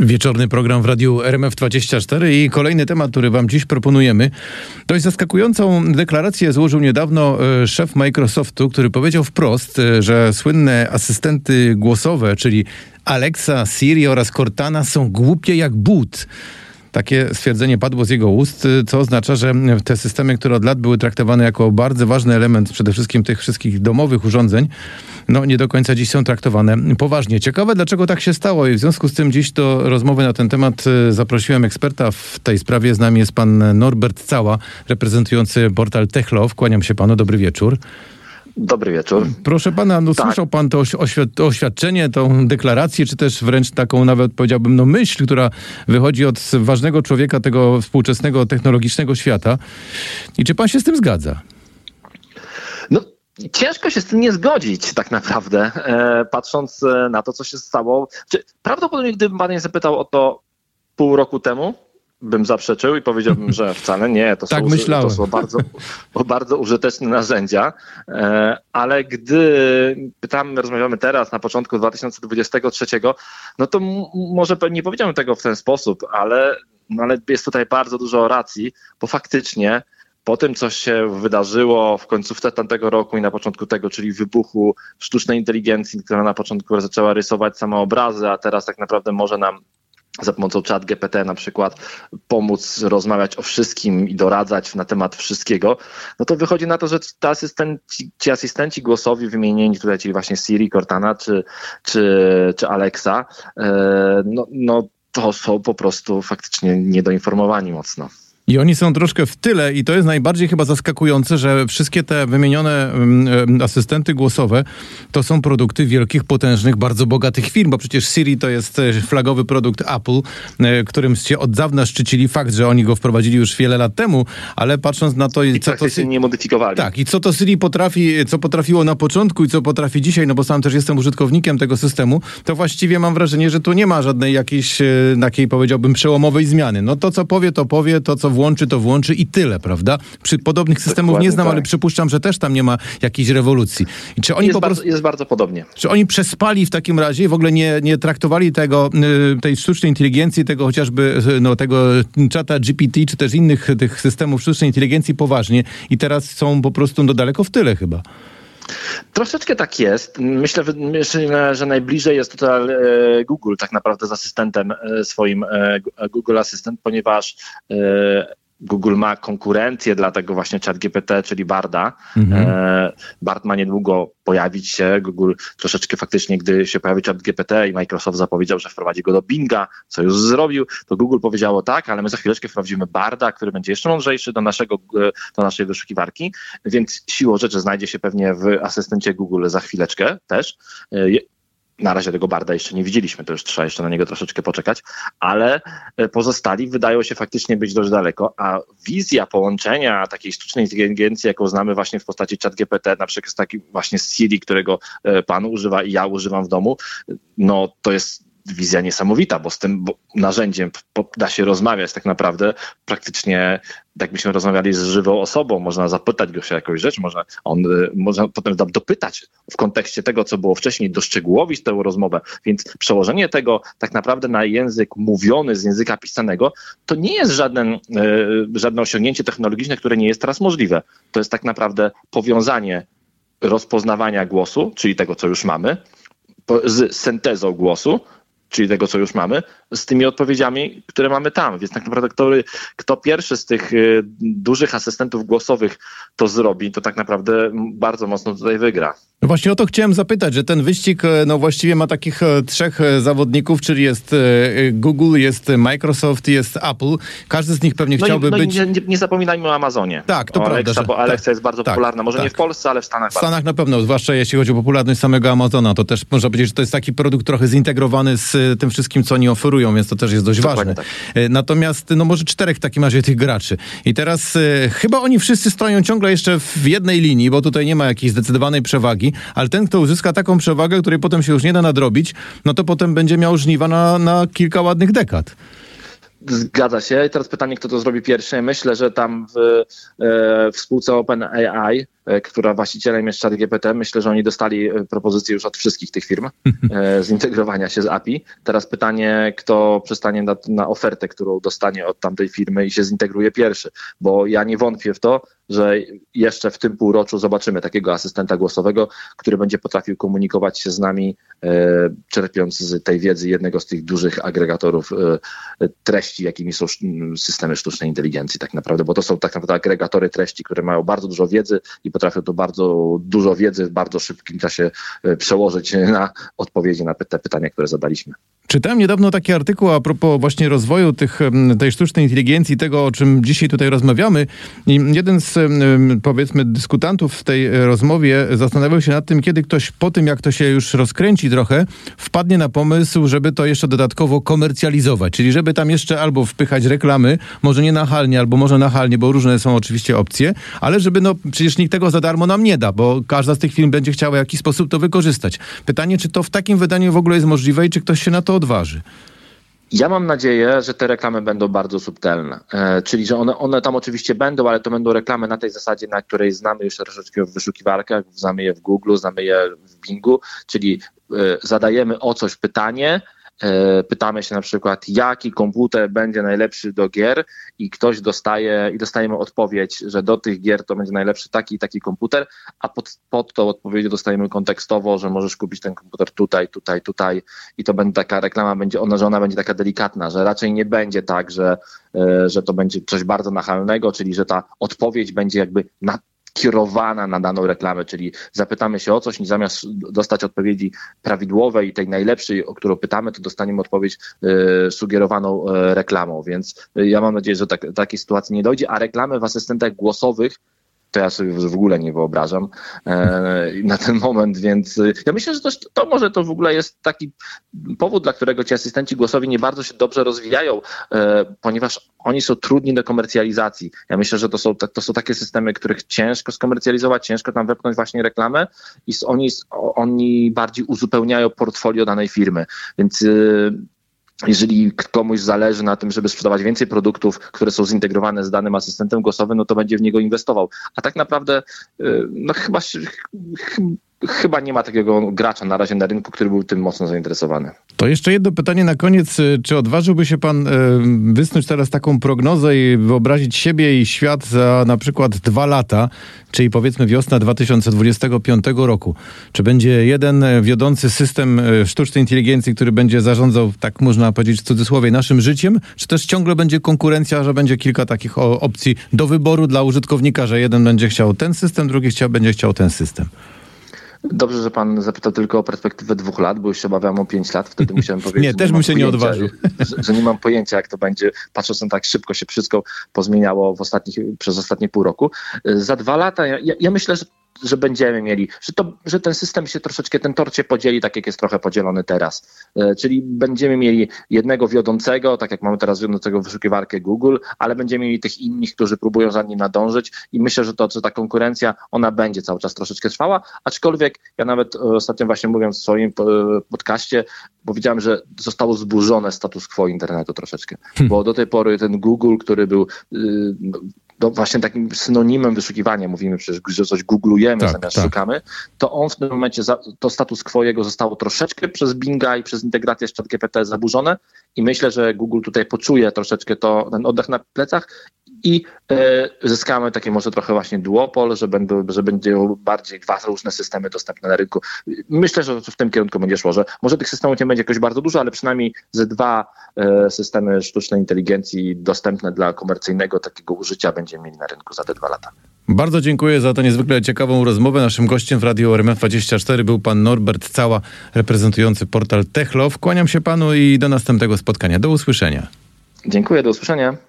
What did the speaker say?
Wieczorny program w radiu RMF24 i kolejny temat, który wam dziś proponujemy. Dość zaskakującą deklarację złożył niedawno e, szef Microsoftu, który powiedział wprost, e, że słynne asystenty głosowe, czyli Alexa, Siri oraz Cortana są głupie jak but. Takie stwierdzenie padło z jego ust, y, co oznacza, że te systemy, które od lat były traktowane jako bardzo ważny element przede wszystkim tych wszystkich domowych urządzeń, no nie do końca dziś są traktowane poważnie. Ciekawe, dlaczego tak się stało i w związku z tym dziś do rozmowy na ten temat y, zaprosiłem eksperta w tej sprawie. Z nami jest pan Norbert Cała, reprezentujący portal Techlove. Kłaniam się panu, dobry wieczór. Dobry wieczór. Proszę pana, no tak. słyszał pan to, to oświadczenie, tą deklarację, czy też wręcz taką nawet powiedziałbym, no myśl, która wychodzi od ważnego człowieka tego współczesnego technologicznego świata. I czy pan się z tym zgadza? Ciężko się z tym nie zgodzić, tak naprawdę, e, patrząc e, na to, co się stało. Prawdopodobnie, gdybym pan zapytał o to pół roku temu, bym zaprzeczył i powiedziałbym, że wcale nie. To, tak są, to są bardzo, bardzo użyteczne narzędzia, e, ale gdy pytamy, rozmawiamy teraz na początku 2023, no to może nie powiedziałem tego w ten sposób, ale, no ale jest tutaj bardzo dużo racji, bo faktycznie po tym, co się wydarzyło w końcówce tamtego roku i na początku tego, czyli wybuchu sztucznej inteligencji, która na początku zaczęła rysować same obrazy, a teraz tak naprawdę może nam za pomocą chat GPT na przykład pomóc rozmawiać o wszystkim i doradzać na temat wszystkiego, no to wychodzi na to, że ci asystenci, ci asystenci głosowi wymienieni tutaj, czyli właśnie Siri, Cortana czy, czy, czy Alexa, e, no, no to są po prostu faktycznie niedoinformowani mocno. I oni są troszkę w tyle i to jest najbardziej chyba zaskakujące, że wszystkie te wymienione um, asystenty głosowe to są produkty wielkich, potężnych, bardzo bogatych firm, bo przecież Siri to jest e, flagowy produkt Apple, e, którym się od dawna szczycili fakt, że oni go wprowadzili już wiele lat temu, ale patrząc na to... I co to się nie modyfikowali. Tak, i co to Siri potrafi, co potrafiło na początku i co potrafi dzisiaj, no bo sam też jestem użytkownikiem tego systemu, to właściwie mam wrażenie, że tu nie ma żadnej jakiejś takiej, powiedziałbym, przełomowej zmiany. No to, co powie, to powie, to, co włączy, to włączy i tyle, prawda? Przy podobnych systemów Dokładnie nie znam, tak. ale przypuszczam, że też tam nie ma jakiejś rewolucji. I czy oni jest, po prostu, bardzo, jest bardzo podobnie. Czy oni przespali w takim razie i w ogóle nie, nie traktowali tego, y, tej sztucznej inteligencji, tego chociażby y, no, tego czata GPT, czy też innych tych systemów sztucznej inteligencji poważnie i teraz są po prostu no, daleko w tyle chyba. Troszeczkę tak jest. Myślę, że najbliżej jest tutaj e, Google tak naprawdę z asystentem e, swoim e, Google Assistant, ponieważ Google ma konkurencję dla tego właśnie ChatGPT, czyli Barda. Mhm. E, Bard ma niedługo pojawić się. Google troszeczkę faktycznie, gdy się pojawi ChatGPT i Microsoft zapowiedział, że wprowadzi go do Binga, co już zrobił, to Google powiedziało tak, ale my za chwileczkę wprowadzimy Barda, który będzie jeszcze mądrzejszy do, naszego, do naszej wyszukiwarki, więc siłą rzeczy znajdzie się pewnie w asystencie Google za chwileczkę też. E, na razie tego Barda jeszcze nie widzieliśmy, to już trzeba jeszcze na niego troszeczkę poczekać, ale e, pozostali wydają się faktycznie być dość daleko, a wizja połączenia takiej sztucznej inteligencji, jaką znamy właśnie w postaci ChatGPT, na przykład z takim właśnie Siri, którego e, pan używa i ja używam w domu, no to jest wizja niesamowita, bo z tym narzędziem da się rozmawiać tak naprawdę praktycznie jakbyśmy rozmawiali z żywą osobą, można zapytać go się jakąś rzecz, można, on, y, można potem dopytać w kontekście tego, co było wcześniej, doszczegółowić tę rozmowę, więc przełożenie tego tak naprawdę na język mówiony z języka pisanego, to nie jest żaden, y, żadne osiągnięcie technologiczne, które nie jest teraz możliwe. To jest tak naprawdę powiązanie rozpoznawania głosu, czyli tego, co już mamy, z syntezą głosu, czyli tego, co już mamy, z tymi odpowiedziami, które mamy tam. Więc tak naprawdę kto, kto pierwszy z tych y, dużych asystentów głosowych to zrobi, to tak naprawdę bardzo mocno tutaj wygra. No właśnie o to chciałem zapytać, że ten wyścig e, no właściwie ma takich e, trzech e, zawodników, czyli jest Google, jest Microsoft, jest Apple. Każdy z nich pewnie no chciałby i, no być... Nie, nie, nie, zapominajmy o Amazonie. Tak, to o prawda. Alexa, bo Alexa tak, jest bardzo tak, popularna, może tak. nie w Polsce, ale w Stanach. W Stanach na pewno, zwłaszcza jeśli chodzi o popularność samego Amazona, to też można powiedzieć, że to jest taki produkt trochę zintegrowany z tym wszystkim, co oni oferują, więc to też jest dość Dokładnie ważne. Tak. Natomiast, no może czterech w takim razie tych graczy. I teraz e, chyba oni wszyscy stoją ciągle jeszcze w jednej linii, bo tutaj nie ma jakiejś zdecydowanej przewagi, ale ten, kto uzyska taką przewagę, której potem się już nie da nadrobić, no to potem będzie miał żniwa na, na kilka ładnych dekad. Zgadza się. I teraz pytanie, kto to zrobi pierwszy. Myślę, że tam w, e, w spółce OpenAI która właścicielem jest ChatGPT, myślę, że oni dostali propozycję już od wszystkich tych firm zintegrowania się z API. Teraz pytanie, kto przestanie na, na ofertę, którą dostanie od tamtej firmy i się zintegruje pierwszy, bo ja nie wątpię w to, że jeszcze w tym półroczu zobaczymy takiego asystenta głosowego, który będzie potrafił komunikować się z nami, e, czerpiąc z tej wiedzy jednego z tych dużych agregatorów e, treści, jakimi są systemy sztucznej inteligencji tak naprawdę, bo to są tak naprawdę agregatory treści, które mają bardzo dużo wiedzy i potrafią to bardzo dużo wiedzy w bardzo szybkim czasie e, przełożyć na odpowiedzi na te pytania, które zadaliśmy. Czytałem niedawno taki artykuł a propos właśnie rozwoju tych, tej sztucznej inteligencji, tego o czym dzisiaj tutaj rozmawiamy. I jeden z powiedzmy dyskutantów w tej rozmowie zastanawiał się nad tym, kiedy ktoś po tym, jak to się już rozkręci trochę, wpadnie na pomysł, żeby to jeszcze dodatkowo komercjalizować, czyli żeby tam jeszcze albo wpychać reklamy, może nie nachalnie, albo może nachalnie, bo różne są oczywiście opcje, ale żeby no przecież nikt tego za darmo nam nie da, bo każda z tych firm będzie chciała w jakiś sposób to wykorzystać. Pytanie, czy to w takim wydaniu w ogóle jest możliwe i czy ktoś się na to odważy? Ja mam nadzieję, że te reklamy będą bardzo subtelne, e, czyli że one, one tam oczywiście będą, ale to będą reklamy na tej zasadzie, na której znamy już troszeczkę w wyszukiwarkach, znamy je w Google, znamy je w Bingu, czyli e, zadajemy o coś pytanie, pytamy się na przykład, jaki komputer będzie najlepszy do gier i ktoś dostaje i dostajemy odpowiedź, że do tych gier to będzie najlepszy taki i taki komputer, a pod, pod tą odpowiedzią dostajemy kontekstowo, że możesz kupić ten komputer tutaj, tutaj, tutaj i to będzie taka reklama, będzie ona, że ona będzie taka delikatna, że raczej nie będzie tak, że, e, że to będzie coś bardzo nachalnego, czyli że ta odpowiedź będzie jakby na kierowana na daną reklamę, czyli zapytamy się o coś i zamiast dostać odpowiedzi prawidłowej, tej najlepszej, o którą pytamy, to dostaniemy odpowiedź y, sugerowaną y, reklamą. Więc y, ja mam nadzieję, że tak, takiej sytuacji nie dojdzie, a reklamy w asystentach głosowych to ja sobie w ogóle nie wyobrażam e, na ten moment, więc e, ja myślę, że to, to może to w ogóle jest taki powód, dla którego ci asystenci głosowi nie bardzo się dobrze rozwijają, e, ponieważ oni są trudni do komercjalizacji. Ja myślę, że to są, to są takie systemy, których ciężko skomercjalizować, ciężko tam wepchnąć właśnie reklamę i oni, oni bardziej uzupełniają portfolio danej firmy, więc jeżeli komuś zależy na tym, żeby sprzedawać więcej produktów, które są zintegrowane z danym asystentem głosowym, no to będzie w niego inwestował. A tak naprawdę, y, no chyba, chyba nie ma takiego gracza na razie na rynku, który był tym mocno zainteresowany. To jeszcze jedno pytanie na koniec. Czy odważyłby się pan e, wysnuć teraz taką prognozę i wyobrazić siebie i świat za na przykład dwa lata, czyli powiedzmy wiosna 2025 roku? Czy będzie jeden wiodący system e, sztucznej inteligencji, który będzie zarządzał, tak można powiedzieć w cudzysłowie, naszym życiem? Czy też ciągle będzie konkurencja, że będzie kilka takich opcji do wyboru dla użytkownika, że jeden będzie chciał ten system, drugi chciał, będzie chciał ten system? Dobrze, że pan zapytał tylko o perspektywę dwóch lat, bo już się obawiam o pięć lat. Wtedy musiałem powiedzieć. nie, też bym się pojęcia, nie odważył. Że, że, nie mam pojęcia, jak to będzie, patrząc na tak szybko się wszystko pozmieniało w ostatnich, przez ostatnie pół roku. Za dwa lata, ja, ja myślę, że że będziemy mieli, że, to, że ten system się troszeczkę, ten tor się podzieli tak, jak jest trochę podzielony teraz. E, czyli będziemy mieli jednego wiodącego, tak jak mamy teraz wiodącego wyszukiwarkę Google, ale będziemy mieli tych innych, którzy próbują za nim nadążyć i myślę, że to, że ta konkurencja, ona będzie cały czas troszeczkę trwała, aczkolwiek ja nawet e, ostatnio właśnie mówiąc w swoim e, podcaście, powiedziałem, że zostało zburzone status quo internetu troszeczkę, hmm. bo do tej pory ten Google, który był no właśnie takim synonimem wyszukiwania, mówimy przecież, że coś googlujemy tak, zamiast tak. szukamy, to on w tym momencie, za, to status quo jego zostało troszeczkę przez Binga i przez integrację z ChatGPT zaburzone i myślę, że Google tutaj poczuje troszeczkę to, ten oddech na plecach i e, zyskamy takie może trochę właśnie duopol, że będą, że będą bardziej dwa różne systemy dostępne na rynku. Myślę, że w tym kierunku będzie szło, że może tych systemów nie będzie jakoś bardzo dużo, ale przynajmniej ze dwa e, systemy sztucznej inteligencji dostępne dla komercyjnego takiego użycia będziemy mieli na rynku za te dwa lata. Bardzo dziękuję za tę niezwykle ciekawą rozmowę. Naszym gościem w Radiu RMF24 był pan Norbert Cała, reprezentujący portal Techlow. Kłaniam się panu i do następnego spotkania. Do usłyszenia. Dziękuję, do usłyszenia.